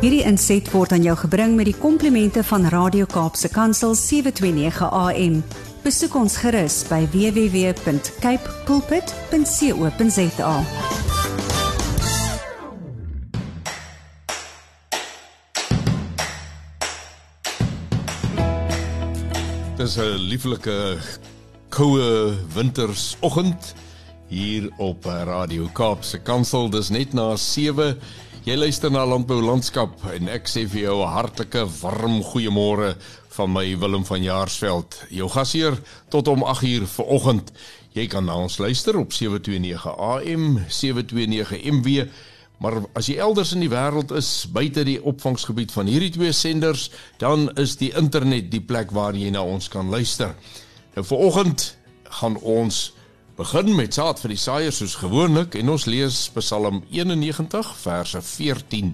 Hierdie inset word aan jou gebring met die komplimente van Radio Kaapse Kansel 729 AM. Besoek ons gerus by www.cape pulpit.co.za. Dis 'n lieflike koue wintersoggend hier op Radio Kaapse Kansel. Dis net na 7. Jy luister na Landbou Landskap en ek sê vir jou 'n hartlike warm goeiemôre van my Willem van Jaarsveld. Jou gasheer tot om 8uur vanoggend. Jy kan na ons luister op 729 AM, 729 MW. Maar as jy elders in die wêreld is buite die opvangsgebied van hierdie twee senders, dan is die internet die plek waar jy na ons kan luister. Nou vanoggend gaan ons begin met saad vir die saaiers soos gewoonlik en ons lees Psalm 91 verse 14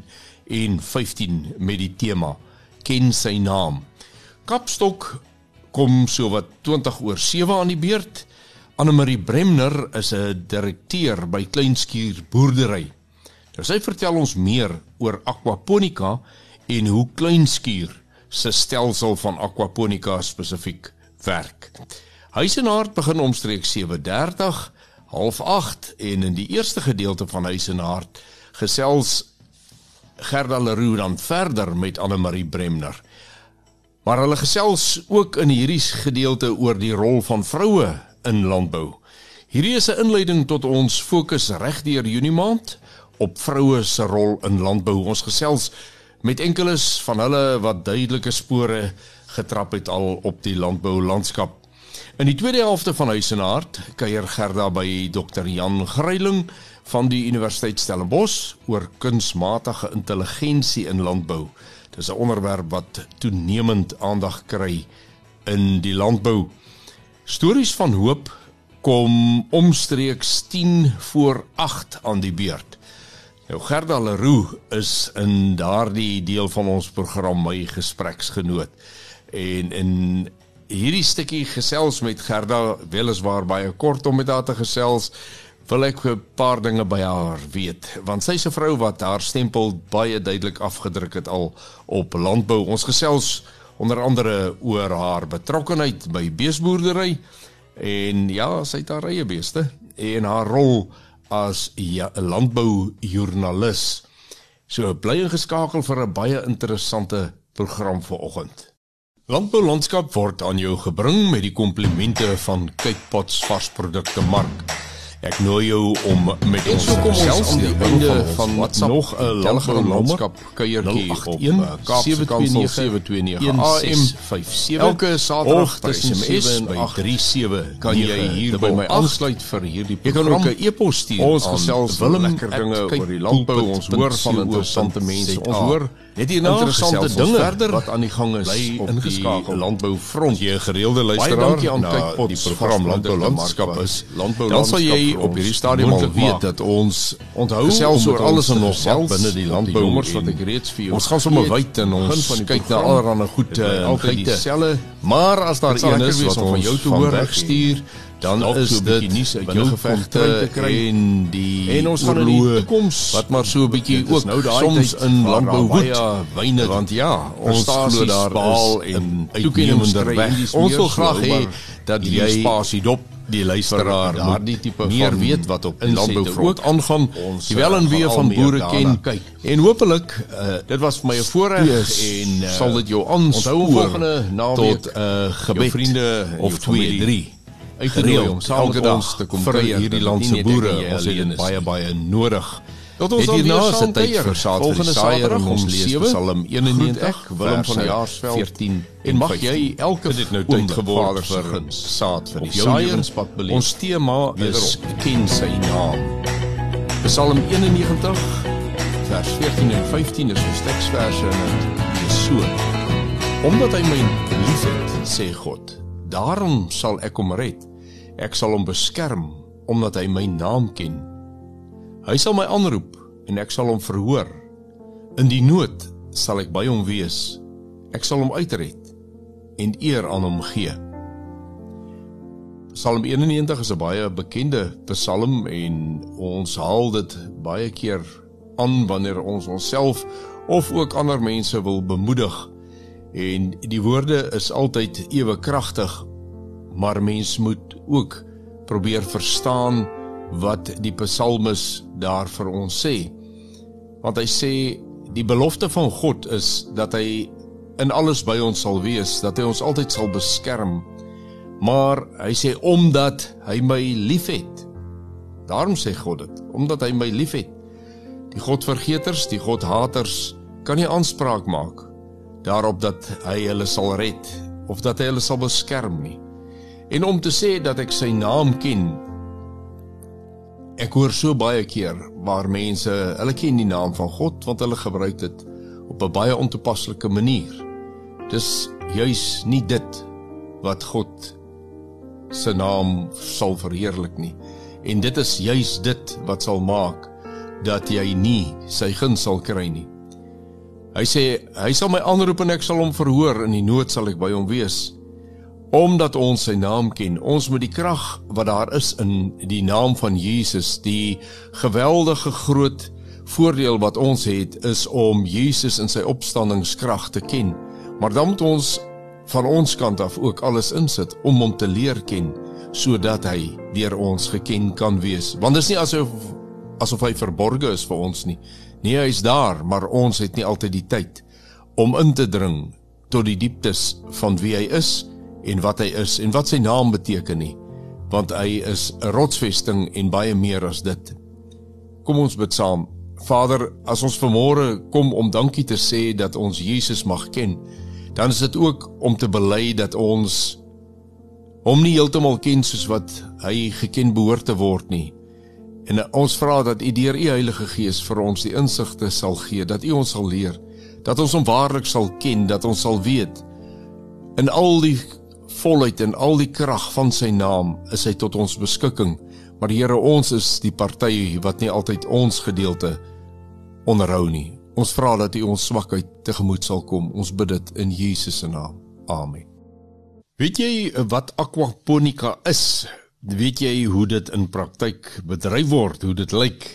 en 15 met die tema ken sy naam. Kapstok kom so wat 20 oor 7 aan die beurt. Anne-Marie Bremner is 'n direkteur by Kleinskuur Boerdery. Nou sy vertel ons meer oor aquaponika en hoe Kleinskuur se stelsel van aquaponika spesifiek werk. Huis en Hart begin omstreeks 7:30, half 8 en in die eerste gedeelte van Huis en Hart gesels Gerda Leroux dan verder met Anne Marie Bremner. Maar hulle gesels ook in hierdie gedeelte oor die rol van vroue in landbou. Hierdie is 'n inleiding tot ons fokus regdeur Junie maand op vroue se rol in landbou. Ons gesels met enkeles van hulle wat duidelike spore getrap het al op die landbou landskap. In die tweede helfte van Huis en Hart kuier Gerda by Dr Jan Gryiling van die Universiteit Stellenbosch oor kunsmatige intelligensie in landbou. Dis 'n onderwerp wat toenemend aandag kry in die landbou. Stories van hoop kom omstreeks 10 voor 8 aan die beurt. Nou Gerda Leroux is in daardie deel van ons program my gespreksgenoot. En in hierdie stukkie gesels met Gerda, weliswaar baie kort om met haar te gesels, wil ek 'n paar dinge by haar weet, want sy's 'n vrou wat haar stempel baie duidelik afgedruk het al op landbou. Ons gesels onder andere oor haar betrokkeheid by beesboerdery en ja, sy het haar eie beeste en haar rol as 'n ja, landboujoernalis. So bly ingeskakel vir 'n baie interessante program vanoggend. Landbou landskap word aan jou gebring met die komplimente van Kykpots varsprodukte mark. Ek nooi jou om met ons ons gesels aan die einde van van WhatsApp nog 'n landbou landskap kuiertjie op 081 uh, Kaapse Kansel 729 AM 57. Elke Saterdag tussen tussen SMS 7 by en 37 kan jy hier by my aansluit vir hierdie Jy kan program. ook 'n e-pos stuur Ons aan gesels Willem lekker dinge oor die landbou. Ons hoor van interessante mense. Ons za. Hoor Net hierna interessante ons dinge verder wat aan die gang is Bly op die landboufront. Jy gereelde luisteraar na Kyk die program Landbou Landskap is. Landbou Dan sal jy op ons hierdie stadium al weet dat ons Onthou om oor alles ons en nog wat binne die op die landbou nommers en wat ek reeds vir jou Ons gaan sommer het wyd en ons kyk na allerlei goed bly en altyd dieselfde. Maar as daar een is wat om van ons jou te hoor weg en stuur, dan dalk is dit nuus uit jou binnengevegte gevolgtyd te kry. en die En ons gaan in die toekoms- wat maar so 'n bietjie ook nou soms in landbou daar woed baie wyne want ja ons glo daar is en weg. en dis Ons wil graag hê dat die jy spasie dop die luisteraar vir moet daardie tipe meer van weet wat op die landboufront ook. aangaan. Die wel en wee gaan van boere ken. kyk. En hopelik uh, dit was vir my 'n voorreg en uh, Sal dit jou aanspoor onthou volgende naweek tot 'n uh, gebed jou vriende en of jou 2 familie 3 uit te nooi om saam met ons te kom vir hierdie land se boere ons het dit baie baie nodig. Tot ons dan weer saam tyd vir Saterdag ons om lees 7. Psalm 91 Groet ek, Willem van Jaarsveld. 14 En mag 15. jy elke Dit nou tyd geword vir saad vir die lewenspad beleef. Ons tema is ken sy naam. Psalm 91 vers 14 en 15 is ons teksverse en dit is so: Omdat hy my liefhet, sê God, daarom sal ek hom red. Ek sal hom beskerm omdat hy my naam ken. Hy sal my aanroep en ek sal hom verhoor. In die nood sal ek by hom wees. Ek sal hom uitred en eer aan hom gee. Psalm 91 is 'n baie bekende psalm en ons haal dit baie keer aan wanneer ons onsself of ook ander mense wil bemoedig. En die woorde is altyd ewe kragtig, maar mens moet ook probeer verstaan wat die psalmis daar vir ons sê. Want hy sê die belofte van God is dat hy in alles by ons sal wees, dat hy ons altyd sal beskerm. Maar hy sê omdat hy my liefhet. Daarom sê God dit, omdat hy my liefhet. Die Godvergeters, die Godhaters kan nie aanspraak maak daarop dat hy hulle sal red of dat hy hulle sal beskerm nie. En om te sê dat ek sy naam ken. Ek hoor so baie keer waar mense, hulle ken die naam van God want hulle gebruik dit op 'n baie ontoepaslike manier. Dis juis nie dit wat God se naam sal verheerlik nie. En dit is juis dit wat sal maak dat jy nie sy guns sal kry nie. Hy sê hy sal my aanroep en ek sal hom verhoor in die nood sal ek by hom wees. Omdat ons sy naam ken, ons met die krag wat daar is in die naam van Jesus, die geweldige groot voordeel wat ons het is om Jesus in sy opstandingskrag te ken. Maar dan moet ons van ons kant af ook alles insit om hom te leer ken sodat hy deur ons geken kan wees. Want dit is nie asof asof hy verborge is vir ons nie. Nee, hy is daar, maar ons het nie altyd die tyd om in te dring tot die dieptes van wie hy is en wat hy is en wat sy naam beteken nie want hy is 'n rotsvesting en baie meer as dit. Kom ons bid saam. Vader, as ons vanmôre kom om dankie te sê dat ons Jesus mag ken, dan is dit ook om te bely dat ons hom nie heeltemal ken soos wat hy geken behoort te word nie. En ons vra dat U deur U Heilige Gees vir ons die insigte sal gee, dat U ons sal leer, dat ons hom waarlik sal ken, dat ons sal weet in al die volheid en al die krag van sy naam is hy tot ons beskikking. Maar Here, ons is die party wat nie altyd ons gedeelte onderhou nie. Ons vra dat U ons swakheid tegemoet sal kom. Ons bid dit in Jesus se naam. Amen. Weet jy wat aquaponika is? Weet jy hoe dit in praktyk bedryf word? Hoe dit lyk?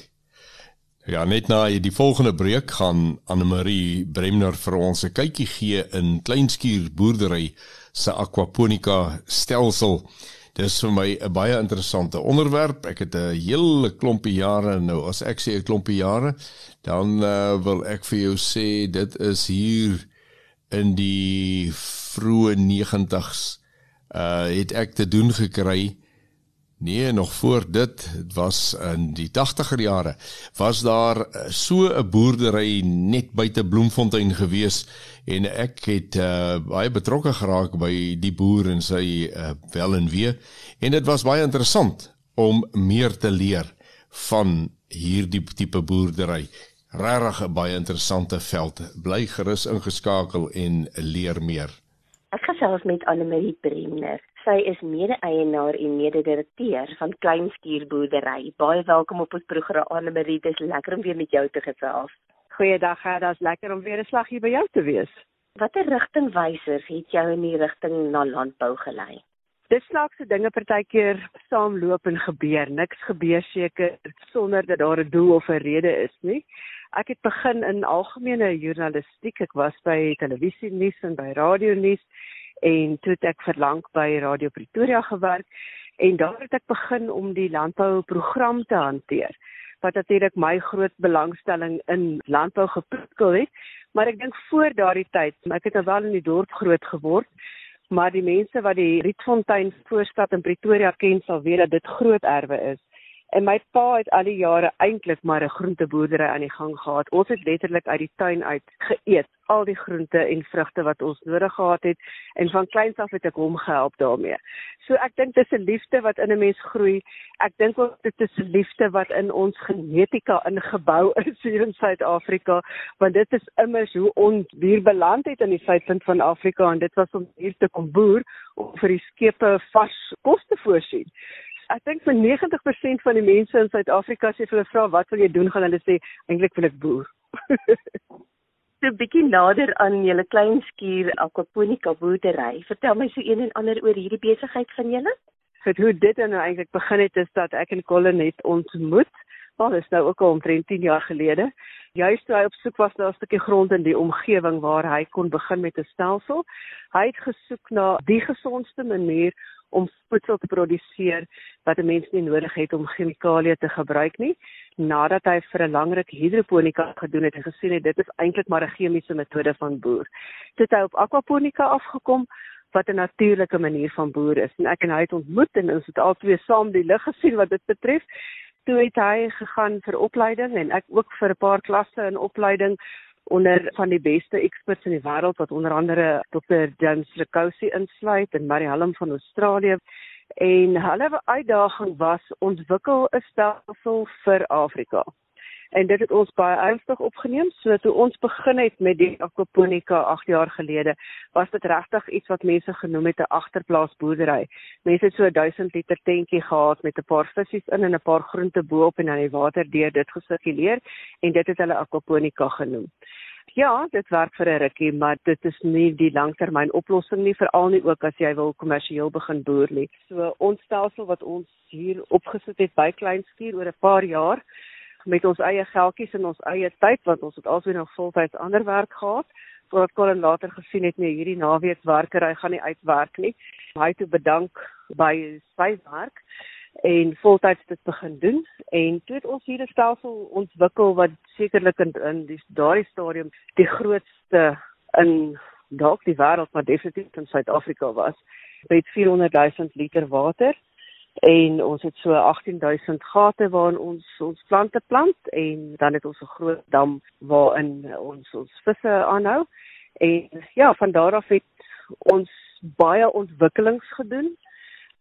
Ja, net na die volgende breek gaan Anne Marie Bremner vir ons 'n kykie gee in Kleinskuur boerdery se aquaponika stelsel. Dis vir my 'n baie interessante onderwerp. Ek het 'n hele klompie jare nou, as ek sê 'n klompie jare, dan uh, wil ek vir jou sê dit is hier in die vroeë 90s uh het ek te doen gekry Nee, nog voor dit, dit was in die 80er jare, was daar eh, so 'n boerdery net buite Bloemfontein gewees en ek het uh, baie betrokke geraak by die boer en sy uh, wel en wee en dit was baie interessant om meer te leer van hierdie tipe boerdery. Regtig 'n baie interessante veld. Bly gerus ingeskakel en leer meer. Ek gesels met Anne Marie Bremner. Sy is mede-eienaar en mede-direkteur van Kleinstuurboerdery. Baie welkom op ons program Anne Marie. Dit is lekker om weer met jou te gesels. Goeiedag, dit is lekker om weer 'n slag hier by jou te wees. Watter rigtingwysers het jou in die rigting na landbou gelei? Dis snaakse dinge partykeer saamloop en gebeur. Niks gebeur seker sonder dat daar 'n doel of 'n rede is nie. Ek het begin in algemene journalistiek. Ek was by televisie nuus en by radio nuus en toe het ek verlang by Radio Pretoria gewerk en daar het ek begin om die landbouprogram te hanteer wat natuurlik my groot belangstelling in landbou geprikkel het maar ek dink voor daardie tyd ek het nou wel in die dorp groot geword maar die mense wat die Rietfontein voorstad in Pretoria ken sal weet dat dit groot erwe is En my pa het al die jare eintlik maar 'n groenteboerdery aan die gang gehad. Ons het letterlik uit die tuin uit geëet, al die groente en vrugte wat ons nodig gehad het en van kleins af het ek hom gehelp daarmee. So ek dink dis 'n liefde wat in 'n mens groei. Ek dink ook dit is 'n liefde wat in ons genetika ingebou is hier in Suid-Afrika, want dit is immers hoe ons hier beland het in die suidpunt van Afrika en dit was om hier te kom boer om vir die skepe vars kos te voorsien ek dink vir 90% van die mense in Suid-Afrika sê vir hulle vra wat wil jy doen gaan hulle sê eintlik wil ek boer. so 'n bietjie nader aan julle klein skuur aquaponika boerdery. Vertel my so een en ander oor hierdie besigheid van julle. Vir hoe dit nou eintlik begin het is dat ek en Colin het ontmoet Natal, dis nou ook al omtrent 10 jaar gelede. Juist toe hy op soek was na 'n stukkie grond in die omgewing waar hy kon begin met 'n stelsel, hy het gesoek na die gesondste manier om voedsel te produseer wat 'n mens nie nodig het om chemikalieë te gebruik nie. Nadat hy vir 'n lang ruk hidroponika gedoen het en gesien het dit is eintlik maar 'n chemiese metode van boer, het hy op aquaponika afgekom wat 'n natuurlike manier van boer is. En ek en hy het ontmoet en ons het albei saam die lig gesien wat dit betref. Toe het hy gegaan vir opleiding en ek ook vir 'n paar klasse in opleiding onder van die beste experts in die wêreld wat onder andere Dr. James Lekosi insluit en Mary Hallam van Australië en hulle uitdaging was ontwikkel 'n stelsel vir Afrika en dit het ons baie ernstig opgeneem. So toe ons begin het met die aquaponika 8 jaar gelede, was dit regtig iets wat mense genoem het 'n agterplaas boerdery. Mense het so 1000 liter tentjie gehad met 'n paar visse in en 'n paar groente bo-op en dan die water deur dit gesirkuleer en dit het hulle aquaponika genoem. Ja, dit werk vir 'n rukkie, maar dit is nie die langtermyn oplossing nie, veral nie ook as jy wil kommersieel begin boer nie. So ons stelsel wat ons hier opgesit het by Kleinskuur oor 'n paar jaar met ons eie geldjies en ons eie tyd want ons het alsvoor nog voltyds ander werk gehad voordat Colin later gesien het nee hierdie naweekwerkery gaan nie uitwerk nie. Hy het bedank by sy werk en voltyds dit begin doen en toe het ons hier 'n stelsel ontwikkel wat sekerlik in, in die daardie stadium die grootste in dalk die wêreld maar definitief in Suid-Afrika was met 400 000 liter water en ons het so 18000 gate waarin ons ons plante plant en dan het ons 'n groot dam waarin ons ons visse aanhou. En ja van daar af het ons baie ontwikkelings gedoen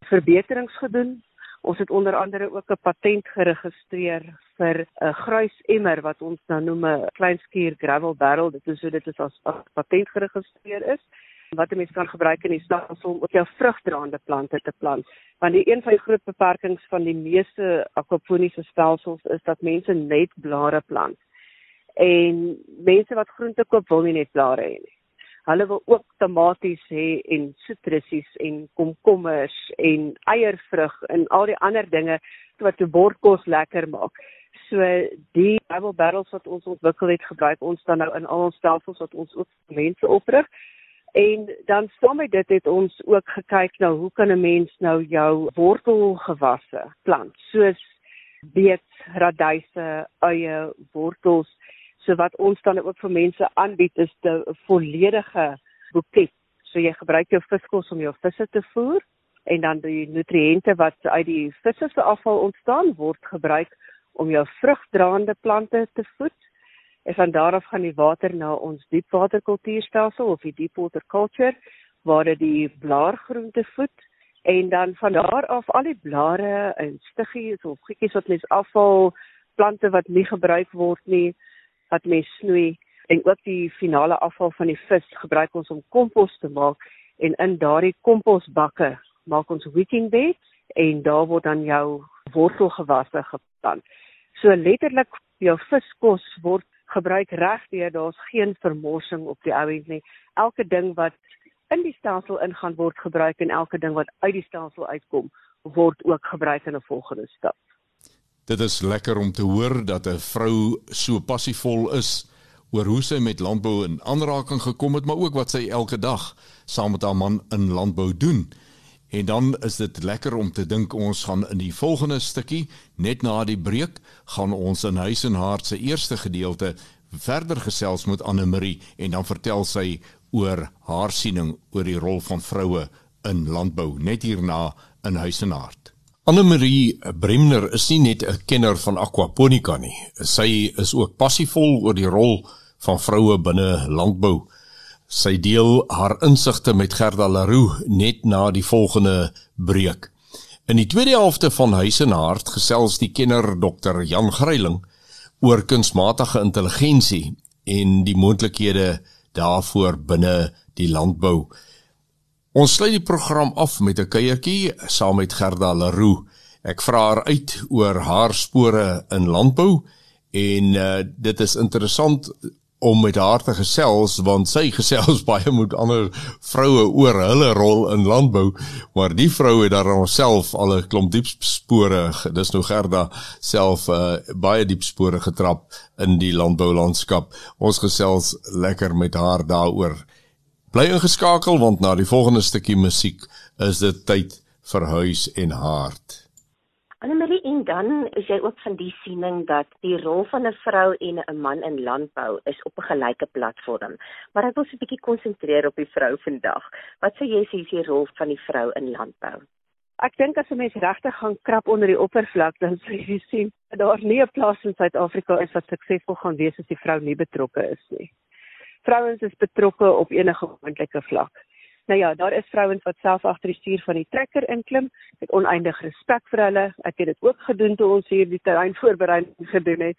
verbeterings gedoen. Ons het onder andere ook 'n patent geregistreer vir 'n gruisemmer wat ons nou noem 'n kleinskuur gravel barrel. Dit is so dit is as, as patent geregistreer is wat 'n mens kan gebruik in die stelsel om ook jou vrugdraande plante te plant. Want die een van die groot beperkings van die meeste aquaponiese stelsels is dat mense net blare plant. En mense wat groente koop wil nie net blare hê nie. Hulle wil ook tomaties hê en sitrusies en komkommers en eiervrug en al die ander dinge wat 'n bordkos lekker maak. So die Bible barrels wat ons ontwikkel het, gebruik ons dan nou in al ons stelsels wat ons ook mense oprig. En dan saam met dit het ons ook gekyk nou hoe kan 'n mens nou jou wortelgewasse plant soos beet, radyse, eie, wortels. So wat ons dan ook vir mense aanbied is 'n volledige boeket. So jy gebruik jou viskos om jou visse te voer en dan die nutriënte wat uit die visse se afval ontstaan word gebruik om jou vrugdraande plante te voed En van daar af gaan die water na ons diepwaterkultuurstelsel of die deepwater culture waar dit die blaargroente voed. En dan van daar af al die blare en stiggies of goedjies wat mens afval, plante wat nie gebruik word nie, wat mens snoei. En ook die finale afval van die vis gebruik ons om kompos te maak. En in daardie komposbakke maak ons wicking beds en daar word dan jou wortelgewasse geplant. So letterlik jou viskos word gebruik regdeur daar's geen vermorsing op die ouend nie. Elke ding wat in die stelsel ingaan word gebruik en elke ding wat uit die stelsel uitkom word ook gebruik in 'n volgende stap. Dit is lekker om te hoor dat 'n vrou so passievol is oor hoe sy met landbou in aanraking gekom het, maar ook wat sy elke dag saam met haar man in landbou doen. En dan is dit lekker om te dink ons gaan in die volgende stukkie net na die breek gaan ons in huis en hart se eerste gedeelte verder gesels met Anne Marie en dan vertel sy oor haar siening oor die rol van vroue in landbou net hierna in huis en hart. Anne Marie Bremner is nie net 'n kenner van aquaponika nie. Sy is ook passievol oor die rol van vroue binne landbou. Sy deel haar insigte met Gerda Leroux net na die volgende breek. In die tweede helfte van Huis en Hart gesels die kenner Dr. Jan Gryiling oor kunsmatige intelligensie en die moontlikhede daarvoor binne die landbou. Ons sluit die program af met 'n kuiertjie saam met Gerda Leroux. Ek vra haar uit oor haar spore in landbou en uh, dit is interessant om met haar te gesels want sy gesels baie met ander vroue oor hulle rol in landbou. Maar die vrou het daar homself al 'n klomp diep spore dis nou Gerda self uh, baie diep spore getrap in die landboulandskap. Ons gesels lekker met haar daaroor. Bly ingeskakel want na die volgende stukkie musiek is dit tyd vir huis en hart Annemarie en dan is jy ook van die siening dat die rol van 'n vrou en 'n man in landbou is op 'n gelyke platform. Maar ek wil so 'n bietjie konsentreer op die vrou vandag. Wat sou jy sê is die rol van die vrou in landbou? Ek dink as 'n mens regtig gaan krap onder die oppervlak, dan sal jy sien dat daar nie 'n plaas in Suid-Afrika is wat suksesvol gaan wees as die vrou nie betrokke is nie. Vrouens is betrokke op enige moontlike vlak. Nou ja, daar is vrouens wat self agter die stuur van die trekker inklim. Ek het oneindig respek vir hulle. Ek het dit ook gedoen toe ons hier die terrein voorbereiding gedoen het.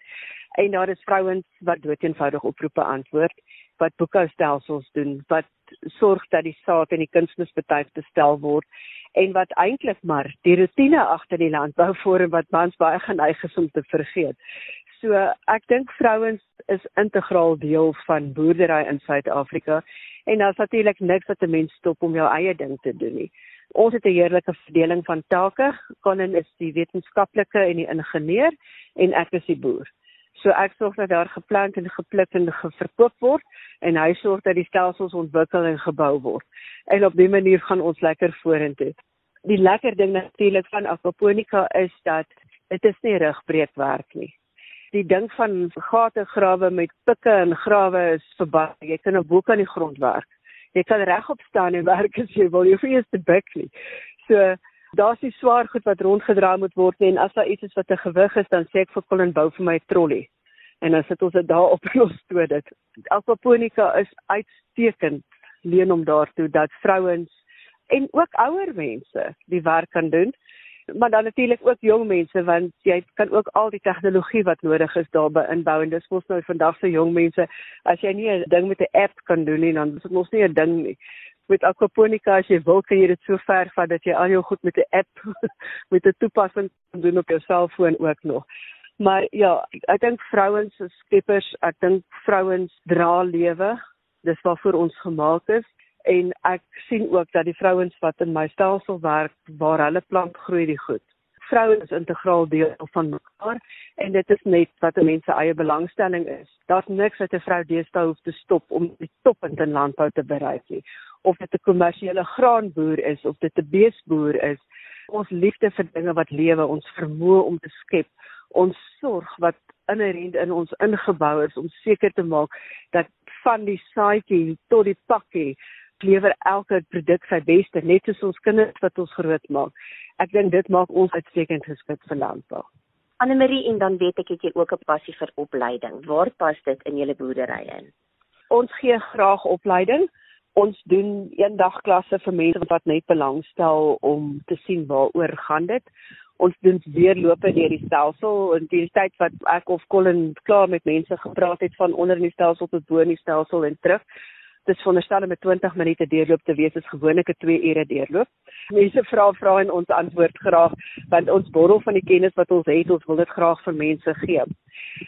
En daar is vrouens wat doeteenvoudig oproepe antwoord, wat boekhoustelsels doen, wat sorg dat die saak in die kunsmisbetuig bestel word en wat eintlik maar die rotine agter die landbou vorm wat mans baie geneig is om te vergeet. So ek dink vrouens is integraal deel van boerdery in Suid-Afrika En daar's natuurlik niks wat 'n mens stop om jou eie ding te doen nie. Ons het 'n heerlike verdeling van take. Colin is die wetenskaplike en die ingenieur en ek is die boer. So ek sorg dat daar geplant en gepluk en verkoop word en hy sorg dat die stelsels ontwikkel en gebou word. En op dié manier gaan ons lekker vorentoe. Die lekker ding natuurlik van aquaponika is dat dit is nie rugbreekwerk nie die ding van gate grawe met pikke en grawe is verby. Jy kan op boek aan die grond werk. Jy kan regop staan en werk as jy wil. Jy hoef nie eens te buk nie. So daar's die swaar goed wat rondgedra moet word en as daar iets is wat 'n gewig is, dan sê ek vir Colin bou vir my 'n trolly. En dan sit ons dit daar op en ons toe dit. Aquaponika is uitstekend leen om daartoe dat vrouens en ook ouer mense die werk kan doen maar dan natuurlik ook jong mense want jy kan ook al die tegnologie wat nodig is daarby inbou en dis mos nou vandag se jong mense as jy nie 'n ding met 'n app kan doen nie dan is dit mos nie 'n ding nie. Met aquaponika as jy wil kan jy dit so ver vat dat jy al jou goed met 'n app met 'n toepassing kan doen op jou selfoon ook nog. Maar ja ek dink vrouens is skeppers ek dink vrouens dra lewe. Dis waarvoor ons gemaak is en ek sien ook dat die vrouens wat in my stelsel werk waar hulle plant groei die goed. Vrouens is integraal deel van mekaar en dit is net wat 'n mens se eie belangstelling is. Daar's niks wat 'n vrou deesdae hoef te stop om die toppunt in landbou te bereik nie. Of dit 'n kommersiële graanboer is of dit 'n beesboer is, ons liefde vir dinge wat lewe, ons vermoë om te skep, ons sorg wat inherënt in ons ingebou is om seker te maak dat van die saadjie tot die pakkie lewer elke produk sy beste net soos ons kinders wat ons groot maak. Ek dink dit maak ons uitstekend geskik vir landbou. Annelie en dan weet ek het jy ook 'n passie vir opleiding. Waar pas dit in julle boerdery in? Ons gee graag opleiding. Ons doen eendagklasse vir mense wat net belangstel om te sien waaroor gaan dit. Ons doen weerlope deur die stelsel in die tyd wat ek of Colin klaar met mense gepraat het van onder in die stelsel tot bo in die stelsel en terug dis veronderstel om 20 minute deurloop te wees is gewoonlik 'n 2 ure deurloop. Mense vra vra en ons antwoord graag want ons borrel van die kennis wat ons het, ons wil dit graag vir mense gee.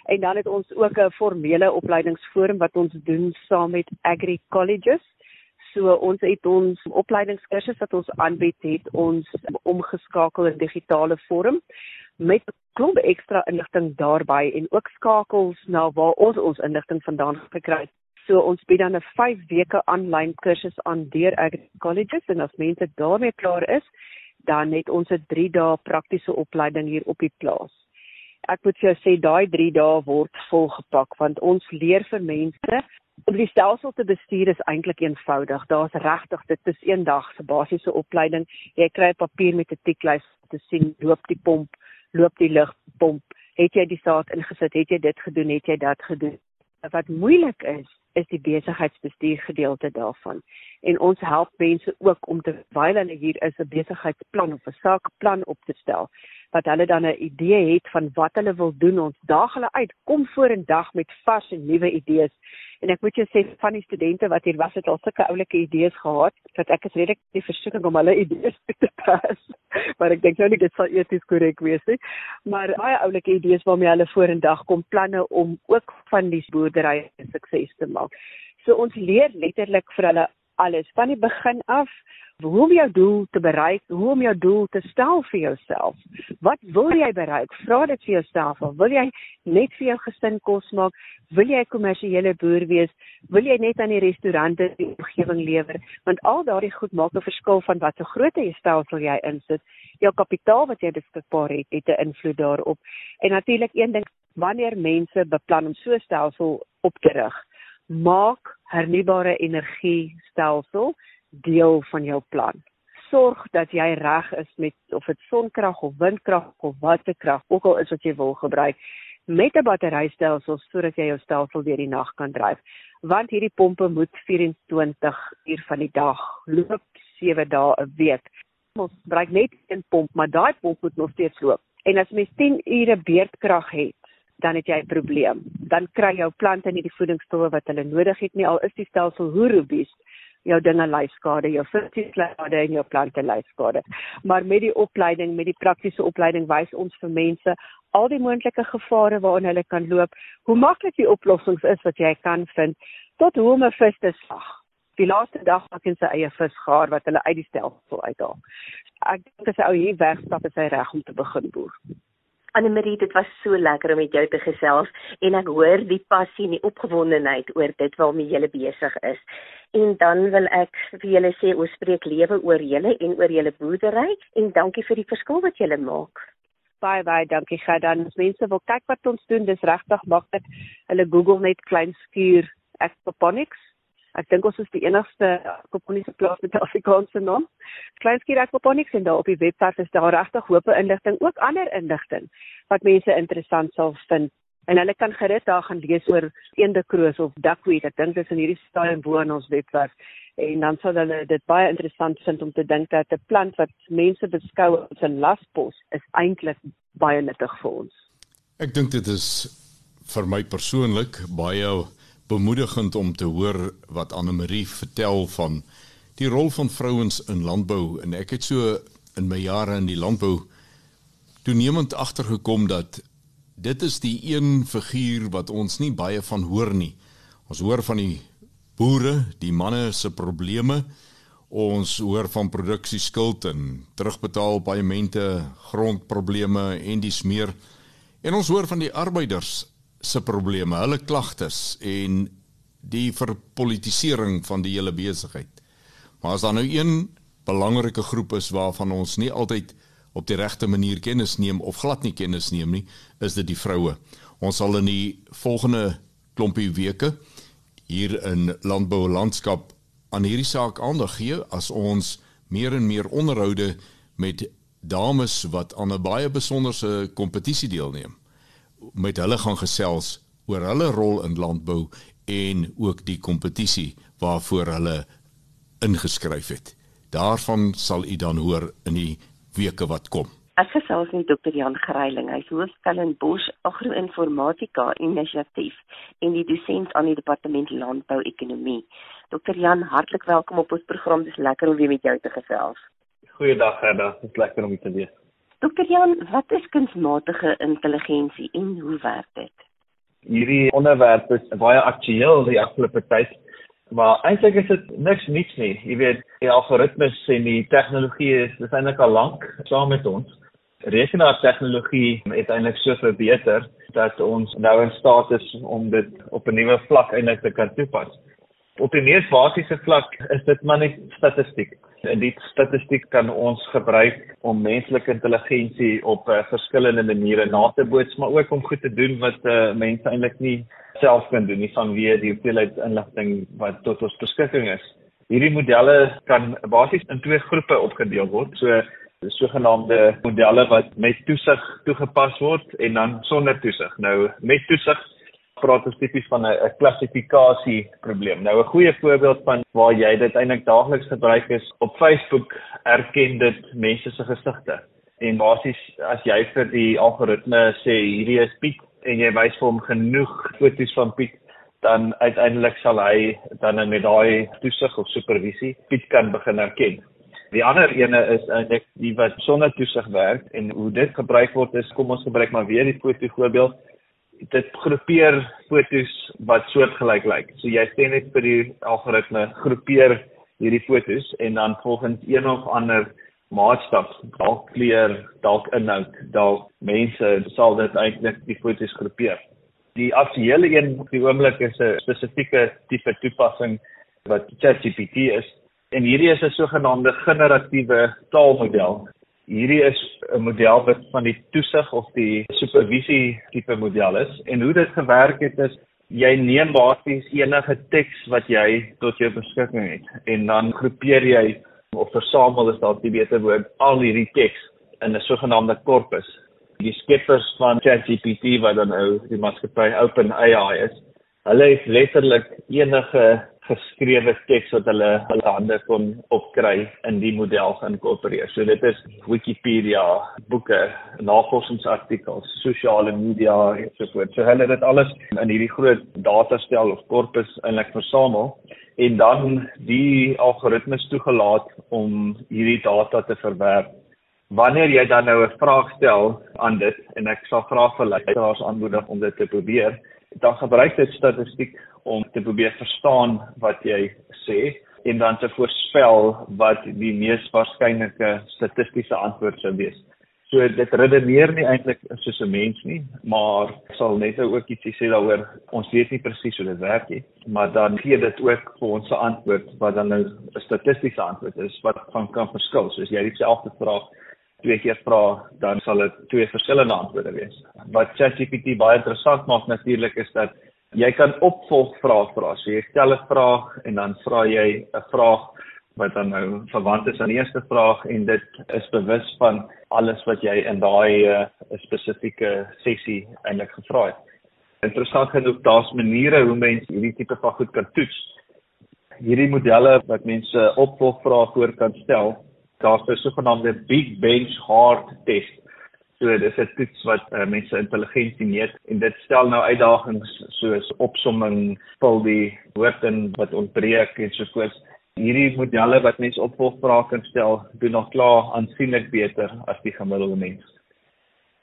En dan het ons ook 'n formele opleidingsforum wat ons doen saam met Agri Colleges. So ons het ons opleidingskursus wat ons aanbied het ons omgeskakel in digitale vorm met klomp ekstra inligting daarbey en ook skakels na waar ons ons inligting vandaan gekry het So ons bied dan 'n 5 weke aanlyn kursus aan deur Agri Colleges en as mense daarmee klaar is, dan het ons 'n 3 dae praktiese opleiding hier op die plaas. Ek moet vir jou sê daai 3 dae word volgepak want ons leer vir mense om die stelsel te bestuur is eintlik eenvoudig. Daar's regtig dit is een dag se basiese opleiding. Jy kry 'n papier met 'n tiklys te sien loop die pomp, loop die lugpomp, het jy die saad ingesit, het jy dit gedoen, het jy dat gedoen. Wat moeilik is, is die besigheidsbestuur gedeelte daarvan. En ons help mense ook om terwyl hulle hier is 'n besigheidsplan of 'n saakplan op te stel wat hulle dan 'n idee het van wat hulle wil doen. Ons daag hulle uit, kom voor en dag met vars en nuwe idees En ek moet jou sê van die studente wat hier was het al sulke oulike idees gehad dat ek is redelik die versoeking om hulle idees te pas. maar ek dink nou nie dit sal eties korrek wees nie. Maar baie oulike idees waarmee hulle vorendag kom planne om ook van die boerdery sukses te maak. So ons leer letterlik vir hulle alles van die begin af hoe om jou doel te bereik, hoe om jou doel te stel vir jouself. Wat wil jy bereik? Vra dit vir jouself. Wil jy net vir jou gesin kos maak? Wil jy 'n kommersiële boer wees? Wil jy net aan die restaurante die omgewing lewer? Want al daardie goed maak 'n verskil van wat so groot stelsel jy insit. Jou kapitaal wat jy beskikbaar het, het 'n invloed daarop. En natuurlik een ding, wanneer mense beplan om so 'n stelsel op te rig, maak hernubare energie stelsel deel van jou plan. Sorg dat jy reg is met of dit sonkrag of windkrag of waterkrag ook al is wat jy wil gebruik met 'n batterystelsel sodat jy jou stelsel deur die nag kan dryf. Want hierdie pompe moet 24 uur van die dag loop 7 dae 'n week. Ons gebruik net een pomp, maar daai pomp moet nog steeds loop. En as mens 10 ure beurtkrag het, dan het jy 'n probleem. Dan kry jou plante nie die voedingsstowwe wat hulle nodig het nie al is die stelsel hoe robuust jou dinge lyfskade, jou vruchtskade en jou plante lyfskade. Maar met die opleiding, met die praktiese opleiding wys ons vir mense al die moontlike gevare waarin hulle kan loop, hoe maklik die oplossings is wat jy kan vind tot hoe om 'n vis te slag. Die laaste dag maak hy sy eie visgaar wat hulle uit die stelsel uithaal. Ek dink as hy ou hier wegstap is hy reg om te begin boer. Annemarie, dit was so lekker om met jou te gesels en ek hoor die passie en die opgewondenheid oor dit waarmee jy besig is. En dan wil ek vir julle sê ons spreek lewe oor julle en oor julle boerdery en dankie vir die verskil wat julle maak. Baie baie dankie Gerdan. As mense wil kyk wat ons doen, dis regtig maklik. Hulle Google net klein skuur aquaponics Ek dink ons is die enigste aquaponiese plaas met 'n Afrikaanse naam. Kleinskuur aquaponics en daar op die webwerf is daar regtig hoop inligting, ook ander inligting wat mense interessant sal vind. En hulle kan gerus daar gaan lees oor eendekroos of duckweed. Ek dink dis in hierdie stadium bo in ons webwerf en dan sal hulle dit baie interessant vind om te dink dat 'n plant wat mense beskou as 'n laspos is eintlik baie nuttig vir ons. Ek dink dit is vir my persoonlik baie bemoedigend om te hoor wat Anne Marie vertel van die rol van vrouens in landbou en ek het so in my jare in die landbou toenemend agtergekom dat dit is die een figuur wat ons nie baie van hoor nie. Ons hoor van die boere, die manne se probleme. Ons hoor van produksieskuld en terugbetaal paemente, grondprobleme en dis meer. En ons hoor van die arbeiders se probleme, hulle klagtes en die verpolitisering van die hele besigheid. Maar as daar nou een belangrike groep is waarvan ons nie altyd op die regte manier kennis neem of glad nie kennis neem nie, is dit die vroue. Ons sal in die volgende klompie weke hier in landbou landskap aan hierdie saak aandag gee as ons meer en meer onderhoude met dames wat aan 'n baie besonderse kompetisie deelneem met hulle gaan gesels oor hulle rol in landbou en ook die kompetisie waarvoor hulle ingeskryf het. Daarvan sal u dan hoor in die weke wat kom. Ek gesels met Dr. Jan Greiling, hy is hoofstel in Bosch Agro-informatika Inisiatief en die dosent aan die departement landbou-ekonomie. Dr. Jan, hartlik welkom op ons program. Dit is lekker om weer met jou te gesels. Goeiedag, Gerda. Dit is lekker om hier te wees. Dokter Jan, wat is kunsmatige intelligensie en hoe werk dit? Hierdie onderwerp is baie aktueel die afgelope tyd, maar eintlik is dit niks niets nie. Jy weet, die algoritmes en die tegnologie is eintlik al lank saam met ons. Rekenaartegnologie het eintlik so verbeter dat ons nou in staat is om dit op 'n nuwe vlak eintlik te kan toepas. Op die mees basiese vlak is dit maar net statistiek. En die statistiek kan ons gebruik om menslike intelligensie op uh, verskillende maniere na te boots, maar ook om goed te doen wat uh, mense eintlik nie self kan doen nie vanweë die hoeveelheid inligting wat tot ons beskikking is. Hierdie modelle kan basies in twee groepe opgedeel word. So sogenaamde modelle wat met toesig toegepas word en dan sonder toesig. Nou met toesig praat ons tipies van 'n klassifikasie probleem. Nou 'n goeie voorbeeld van waar jy dit eintlik daagliks gebruik is op Facebook erken dit mense se gesigte. En basies as jy vir die algoritme sê hierdie is Piet en jy wys vir hom genoeg foto's van Piet, dan uiteindelik sal hy dan met daai toesig of supervisie Piet kan begin herken. Die ander ene is eintlik die wat sonder toesig werk en hoe dit gebruik word is kom ons gebruik maar weer die foto voorbeeld. Dit groepeer fotos wat soortgelyk lyk. So jy sê net vir die algoritme groepeer hierdie fotos en dan volgens een of ander maatstaf, dalk kleur, dalk inhoud, dalk mense, sal dit eintlik die fotos groepeer. Die aktuele een op die oomblik is 'n spesifieke tipe toepassing wat ChatGPT is en hierdie is 'n sogenaamde generatiewe taalmodel. Hierdie is 'n model wat van die toesig of die supervisie tipe model is en hoe dit gewerk het is jy neem basies enige teks wat jy tot jou beskikking het en dan groepeer jy of versamel is daar 'n beter woord al hierdie teks in 'n sogenaamde korpus. Die skeppers van ChatGPT wat dan nou die maatskappy OpenAI is, hulle het letterlik enige geskrewe teks wat hulle hulle hande kon opkry in die model geïnkorporeer. So dit is Wikipedia, boeke, navorsingsartikels, sosiale media en so voort. So hulle het dit alles in hierdie groot datastel of korpus eintlik versamel en dan die algoritmes toegelaat om hierdie data te verwerk. Wanneer jy dan nou 'n vraag stel aan dit en ek sal graag vir luisteraars aanmoedig om dit te probeer, dan gebruik dit statistiek om te probeer verstaan wat jy sê en dan te voorspel wat die mees waarskynlike statistiese antwoord sou wees. So dit redeneer nie eintlik soos 'n mens nie, maar sal net ook ietsie sê daaroor. Ons weet nie presies hoe dit werk nie, maar dan gee dit ook vir ons 'n antwoord wat dan nou 'n statistiese antwoord is wat van kan verskil. So as jy dieselfde vraag twee keer vra, dan sal dit twee verskillende antwoorde wees. Wat ChatGPT baie interessant maak natuurlik is dat jy kan opvolgvrae vra. So jy stel 'n vraag en dan vra jy 'n vraag wat dan nou verwant is aan die eerste vraag en dit is bewus van alles wat jy in daai uh, spesifieke sessie eintlik gevra het. Interessant genoeg, daar's maniere hoe mense hierdie tipe van goed kan toets. Hierdie modelle wat mense opvolgvrae voor kan stel, daar's 'n sogenaamde big bench hard test So dis 'n toets wat uh, mense intelligensie meet en dit stel nou uitdagings soos opsomming, spel die woorde wat ontbreek en so voort. Hierdie modelle wat mense opvolgvrae kan stel, doen nog klaar aansienlik beter as die gemiddelde mens.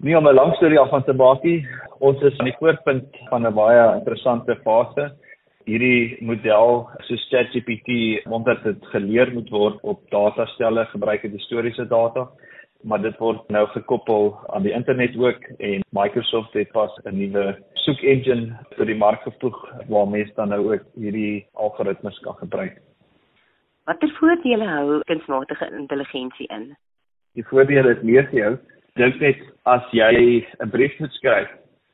Nie om 'n lang storie af van te maak nie, ons is aan die voorpunt van 'n baie interessante fase. Hierdie model soos ChatGPT, omdat dit geleer moet word op datastelle, gebruik dit historiese data maar dit word nou gekoppel aan die internet ook en Microsoft het pas 'n nuwe soek engine vir die mark gevoeg waar mense dan nou ook hierdie algoritmes kan gebruik. Watter voordele hou kunsmatige intelligensie in? Die voordele is meer vir jou. Dink net as jy 'n brief moet skryf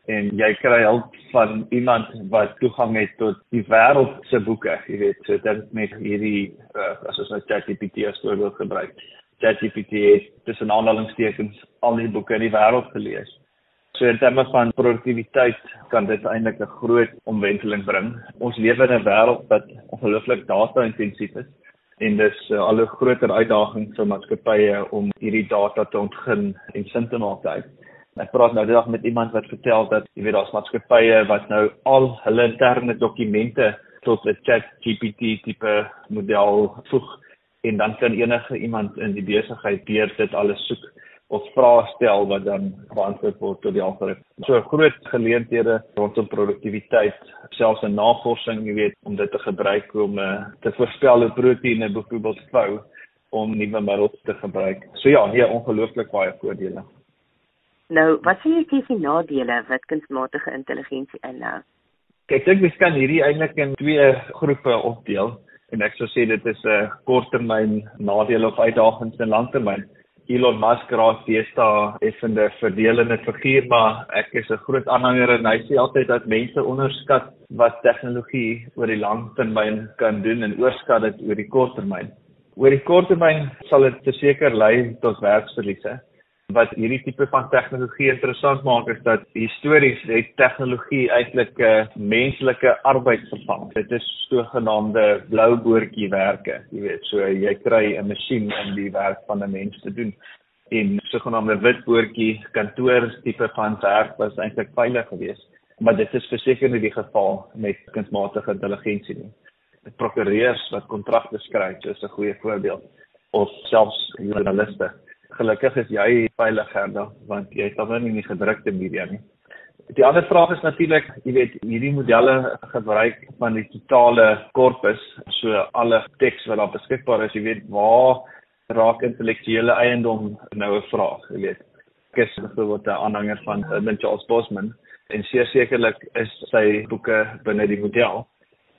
en jy kry hulp van iemand wat toegang het tot die wêreld se boeke, jy weet, so dit met hierdie uh, as ons nou ChatGPT as voorbeeld gebruik ChatGPT het tussen aanhalingstekens al die boeke in die wêreld gelees. So in terme van produktiwiteit kan dit eintlik 'n groot omwenteling bring. Ons lewe in 'n wêreld wat ongelooflik data-intensief is en dis uh, al 'n groter uitdaging vir maatskappye om hierdie data te ontgin en sin te maak uit. Ek praat nou die dag met iemand wat vertel dat jy weet daar's maatskappye wat nou al hulle interne dokumente tot 'n ChatGPT tipe model voeg en dan kan enige iemand in die besigheid deur dit alles soek of vrae stel wat dan beantwoord word tot die algoritme. So groot geleenthede rondom produktiwiteit, selfs in navorsing, jy weet, om dit te gebruik om uh, te voorspel hoe proteïene byvoorbeeld vou om nuwe middels te gebruik. So ja, hier ongelooflik baie voordele. Nou, wat sien jy kies die nadele wat kunsmatige intelligensie inhou? Kyk, ek dink mens kan hierdie eintlik in twee groepe opdeel en ek sou sê dit is 'n korttermyn nadeel of uitdagings en langtermyn. Elon Musk raak deesdae effende verdelende figuur, maar ek is 'n groot aanhanger en hy sê altyd dat mense onderskat wat tegnologie oor die langtermyn kan doen en oorskat dit oor die korttermyn. Oor die korttermyn sal dit verseker lei tot werksverliese wat hierdie tipe van tegnologie interessant maak is dat histories het tegnologie eintlik 'n uh, menslike arbeid vervang. Dit is sogenaamde blou boortjie werke, jy weet, so jy kry 'n masjien om die werk van 'n mens te doen. En sogenaamde wit boortjie kantoor tipe van werk was eintlik veilig geweest. maar dit is verseker nie die geval met kunsmatige intelligensie nie. Prokureurs wat kontrakte skryf is 'n goeie voorbeeld of selfs joernaliste. Gelukkig is jy veilig Gerda want jy is dan nie in die gedrukte media nie. Die ander vraag is natuurlik, jy weet, hierdie modelle gebruik van die totale korpus, so alle teks wat daar beskikbaar is, jy weet, waar raak intellektuele eiendom nou 'n vraag, jy weet. Ek is byvoorbeeld 'n aanhanger van Herman Charles Bosman en sekerlik is sy boeke binne die model.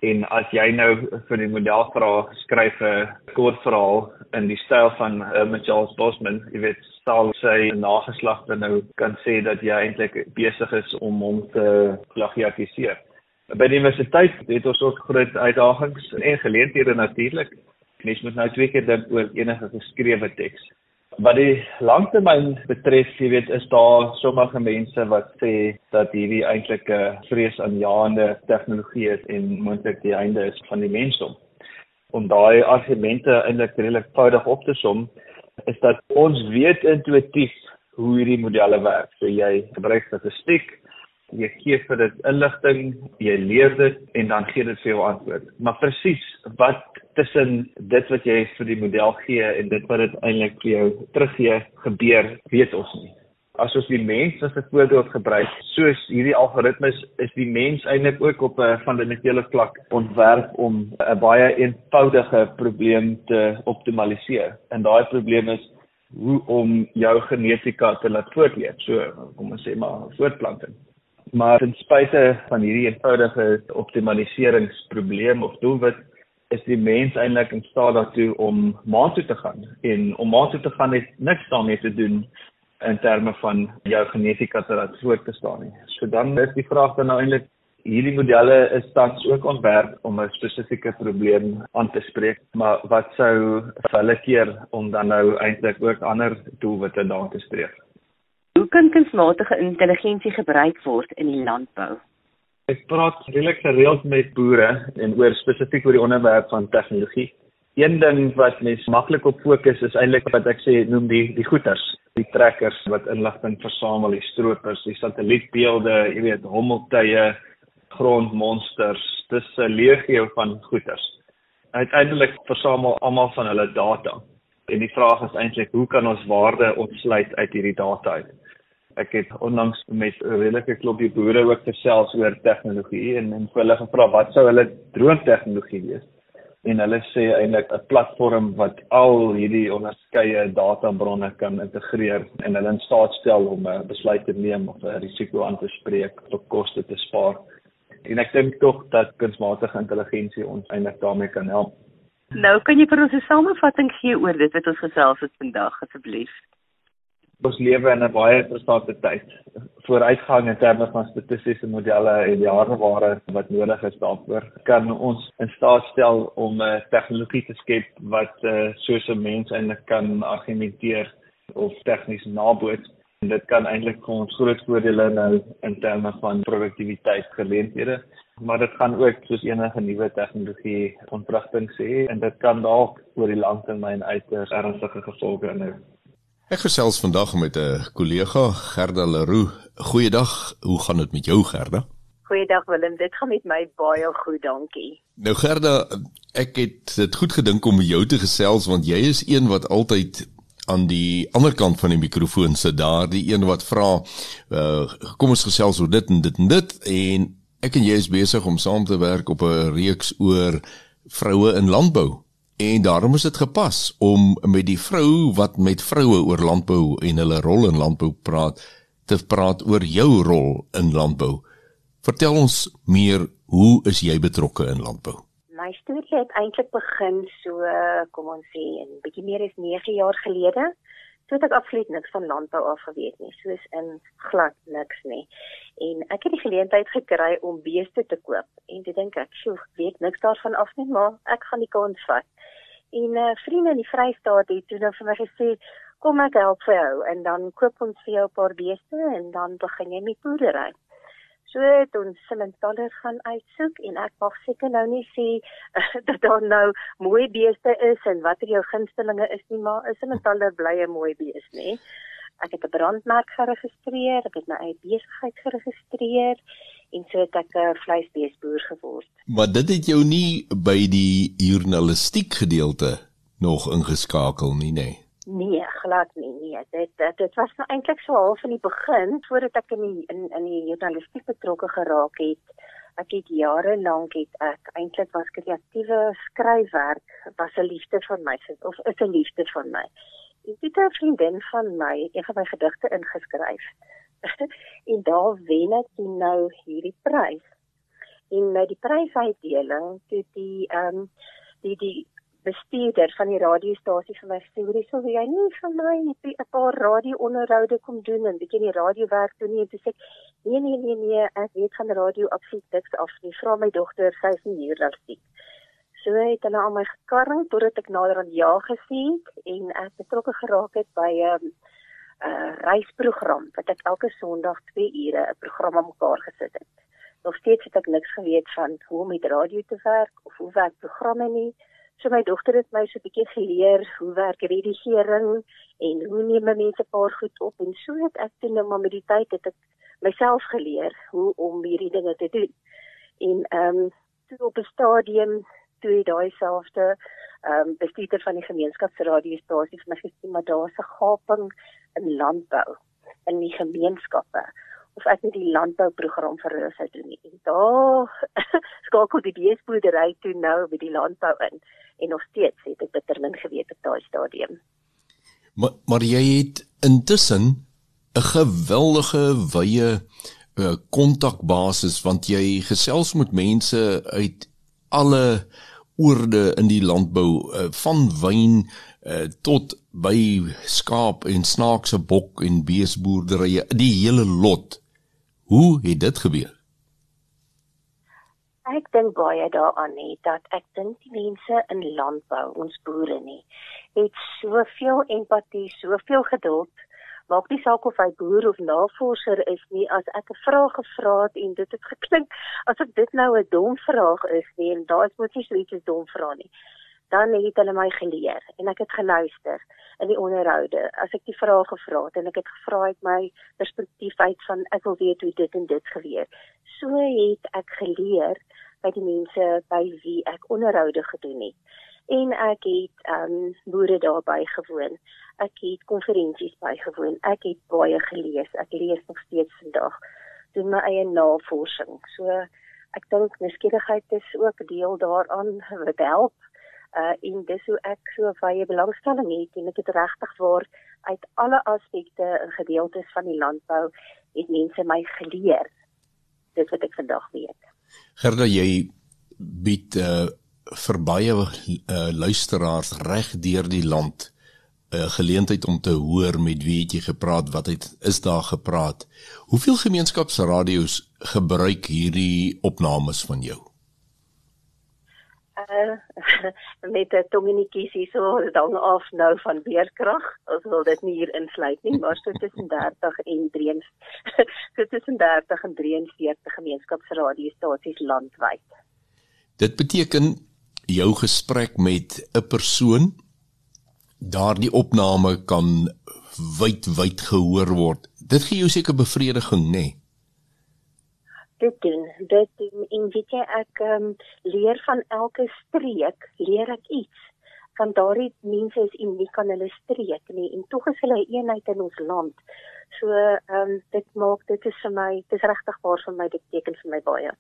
En as jy nou vir die model vra skryf 'n kort verhaal in die styl van Herman Charles Bosman, jy weet, sal sy nageslagte nou kan sê dat jy eintlik besig is om hom te plagiatiseer. By die universiteit het ons ook groot uitdagings en geleenthede natuurlik mens moet nou twee keer dink oor enige geskrewe teks. Wat die langtermyn betref, jy weet, is daar sommige mense wat sê dat hierdie eintlik 'n vreesaanjaende tegnologie is en moontlik die einde is van die mensdom. Om daai argumente eintlik redelik eenvoudig op te som, is dat ons weet intuïtief hoe hierdie modelle werk. So jy gebruik statistiek, jy gee vir dit inligting, jy leer dit en dan gee dit vir jou antwoord. Maar presies wat tussen dit wat jy vir die model gee en dit wat dit eintlik vir jou teruggee gebeur, weet ons nie. As ons die mens as 'n voorbeeld gebruik, soos hierdie algoritmes is die mens eintlik ook op 'n fundamentele vlak ontwerp om 'n baie eenvoudige probleem te optimaliseer. En daai probleem is hoe om jou genetika te laat voortleef. So, kom ons sê maar voortplanting. Maar ten spyte van hierdie eenvoudige optimaliseringsprobleem of doelwit is die mens eintlik in staat daartoe om maan toe te gaan en om maan toe te gaan het niks daarmee te doen in terme van jou genetika te laat voor te staan nie. So dan is die vraag dan nou eintlik hierdie modelle is tans ook ontwerp om 'n spesifieke probleem aan te spreek, maar wat sou hulle keer om dan nou eintlik ook ander doelwitte daar te streef? Hoe kan kunsmatige intelligensie gebruik word in die landbou? Ek praat redelik gereeld met boere en oor spesifiek oor die onderwerp van tegnologie. Een ding wat mens maklik op fokus is eintlik wat ek sê noem die die goeters, die trekkers wat inligting versamel, die stroopers, die satellietbeelde, jy weet, hommeltuie, grondmonsters, dis 'n legio van goeters. Uiteindelik versamel almal van hulle data. En die vraag is eintlik hoe kan ons waarde ontsluit uit hierdie data uit? ek het onlangs met 'n redelike klompie boere ook gesels oor tegnologie en en hulle gevra wat sou hulle droomtegnologie wees en hulle sê eintlik 'n platform wat al hierdie onderskeie databronne kan integreer en hulle in staat stel om 'n besluit te neem of 'n risiko aan te spreek of koste te spaar. En ek dink tog dat kunsmatige intelligensie ons eintlik daarmee kan help. Nou kan jy vir ons 'n samevatting gee oor dit wat ons gesels het vandag asseblief? Ons lewe in 'n baie interessante tyd. Vooruitgang in terme van statistiese modelle en die hardeware wat nodig is daarvoor, kan ons in staat stel om 'n uh, eh, tegnologie te skep wat uh, soos 'n mens eintlik kan argumenteer of tegnies naboots. En dit kan eintlik vir ons groot voordele nou in terme van produktiwiteit geleenthede, maar dit gaan ook soos enige nuwe tegnologie ontwrigting sê en dit kan dalk oor die lang termyn uiters ernstige gevolge inhou. Ek gesels vandag met 'n kollega, Gerda Leroux. Goeiedag, hoe gaan dit met jou, Gerda? Goeiedag Willem, dit gaan met my baie goed, dankie. Nou Gerda, ek het dit goed gedink om met jou te gesels want jy is een wat altyd aan die ander kant van die mikrofoon sit daar, die een wat vra, uh, kom ons gesels oor dit en dit en dit en ek en jy is besig om saam te werk op 'n reeks oor vroue in landbou. En daarom is dit gepas om met die vrou wat met vroue oor landbou en hulle rol in landbou praat te praat oor jou rol in landbou. Vertel ons meer, hoe is jy betrokke in landbou? My storie het eintlik begin so kom ons sê 'n bietjie meer as 9 jaar gelede. Toe het ek absoluut niks van landbou af geweet nie, soos in glad niks nie. En ek het die geleentheid gekry om beeste te koop en ek dink ek, "Sjoe, weet niks daarvan af nie, maar ek gaan die kans vat." En uh, vriende in die Vrystaat het toe dan vir my gesê, "Kom ek help vir jou en dan koop ons vir jou 'n paar beeste en dan begin jy met boerdery." So het ons simmentaler gaan uitsoek en ek mag seker nou nie sê dat daar nou mooi beeste is en watter jou gunstelinge is nie, maar 'n simmentaler bly 'n mooi bees, nê? Ek het 'n brandmerk geregistreer, ek het my eie besigheid geregistreer en so het ek 'n vleisbeesboer geword. Maar dit het jou nie by die journalistiek gedeelte nog ingeskakel nie, nê? Nee. Nee, glad nie. Nee, dit dit, dit was nou eintlik so half in die begin voordat ek in die, in in die journalistiek betrokke geraak het. Ek het jare lank het ek eintlik was kreatiewe skryfwerk was 'n liefde van my of is 'n liefde van my. Ek het 'n vriendin van my, een van my gedigte ingeskryf. en daar wen ek nou hierdie prys. En nou die prysuitdeling toe die ehm um, die die bestuurder van die radiostasie vir my gesê, "Hoe sou jy nie vir my 'n paar radio-onderhoude kom doen en bietjie die radiowerk doen nie?" En toe sê ek, "Nee, nee, nee, nee, ek weet van radio absoluut niks af nie. Vra my dogter, sy is nie hier daarsiek." So het hulle aan my gekarring totdat ek nader aan ja gesê het en ek betrokke geraak het by 'n um, 'n uh, reisprogram wat ek elke Sondag 2 ure 'n program aan mekaar gesit het. Nog steeds het ek niks geweet van hoe om met radio te werk of hoe werk programme nie. So my dogter het my so 'n bietjie geleer hoe werk redigering en hoe neem mense 'n paar goed op en so het ek toe nou maar met die tyd het ek myself geleer hoe om hierdie dinge te doen. En ehm um, toe op 'n stadium toe hy daai selfde ehm um, bestuurder van die gemeenskapsradiostasie vir my gesê maar daar's 'n gaping in landbou in die gemeenskappe of ek net die landbouprogram vir hulle sou doen. En daar skakel die beesboerdery toe nou met die landbou in en nog steeds het ek bitter min geweet op daai stadium. Maar maar jy het intussen 'n geweldige wye eh, kontakbasis uh, want jy gesels met mense uit alle oorde in die landbou uh, van wyn uh, tot by skaap en snaakse bok en beesboerderye die hele lot. Hoe het dit gebeur? Ek dink baie daaraan nie dat ek dink die mense in landbou, ons boere nie, het soveel empatie, soveel geduld. Maak nie saak of hy boer of navorser is nie, as ek 'n vraag gevra het en dit het geklink asof dit nou 'n dom vraag is nie en daar is mos nie so iets as dom vra nie. Dan het hulle my geleer en ek het geluister in die onderhoude as ek die vrae gevra het en ek het gevra uit my perspektief uit van ek wil weet hoe dit en dit gebeur. So het ek geleer by die mense by wie ek onderhoude gedoen het. En ek het ehm um, boere daarby gewoon. Ek het konferensies bygewoon. Ek het baie gelees. Ek lees nog steeds vandag. Doen my eie navorsing. So ek dink nuuskierigheid is ook deel daaraan wat help. Uh en dis hoe ek so baie belangstelling het en ek het regtig waar uit alle aspekte en gedeeltes van die landbou het mense my geleer. Dis wat ek vandag weet. Gerda jy bied uh, vir baie uh, luisteraars reg deur die land 'n uh, geleentheid om te hoor met wie het jy gepraat, wat het is daar gepraat. Hoeveel gemeenskapsradio's gebruik hierdie opnames van jou? Met 'n tongenetjies hier so dan af nou van beerkrag. Ons wil dit nie hier insluit nie, maar so tussen 30 en 33 so tussen 30 en 43 gemeenskapsradiostasies landwyd. Dit beteken jou gesprek met 'n persoon daardie opname kan wyd wyd gehoor word. Dit gee jou seker bevrediging, nê? Nee? Dit doen. Dit doen en weet jy ek um, leer van elke streek, leer ek iets. Want daardie mense is uniek aan hulle streek nie en tog is hulle 'n eenheid in ons land. So ehm um, dit maak dit is vir my, dit is regtig waar vir my dit teken vir my baie.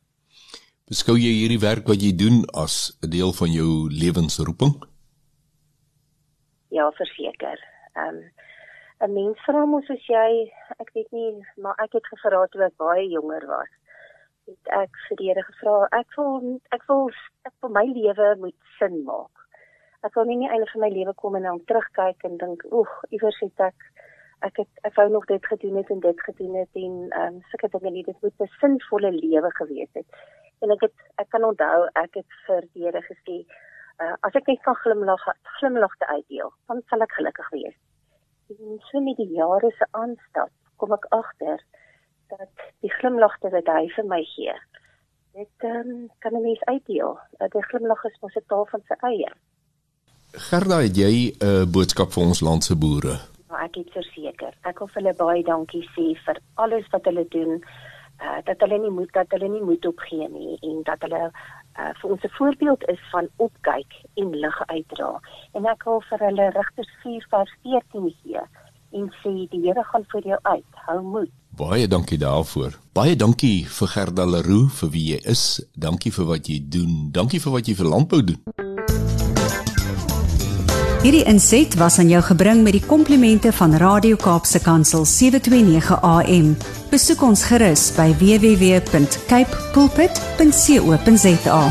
Beskou jy hierdie werk wat jy doen as 'n deel van jou lewensroeping? Ja, verseker. Ehm um, 'n mens vra mos soos jy, ek weet nie, maar ek het gevra toe ek baie jonger was het ek vir die Here gevra ek wil ek wil ek vir my lewe moet sin maak. Ek wil nie net einde van my lewe kom en dan terugkyk en dink oeg iewers het ek ek het ek wou nog dit gedoen het en dit gedoen het en ehm um, sulke dinge nie dit moet 'n sinvolle lewe gewees het. En ek het ek kan onthou ek het vir die Here gesê uh, as ek net kan glimlag glimlagte uitdeel dan sal ek gelukkig wees. En so met die jare se aanstap kom ek agter dat die glimlagte wat hy vir my gee, dit um, kan 'n mens uitdeel. Dat die glimlag is mos 'n taal van sy eie. Gerda, het jy 'n uh, boodskap vir ons land se boere? Nou, ek het verseker. Ek wil hulle baie dankie sê vir alles wat hulle doen uh, dat hulle nie moet dat hulle nie moet opgee nie en dat hulle uh, vir ons 'n voorbeeld is van opkyk en lig uitdra. En ek wil vir hulle Rigters 4 vers 14 gee en sê die Here gaan vir jou uit. Hou moed. Baie dankie daarvoor. Baie dankie vir Gerda Leroux vir wie jy is. Dankie vir wat jy doen. Dankie vir wat jy vir landbou doen. Hierdie inset was aan jou gebring met die komplimente van Radio Kaapse Kansel 729 AM. Besoek ons gerus by www.cape pulpit.co.za.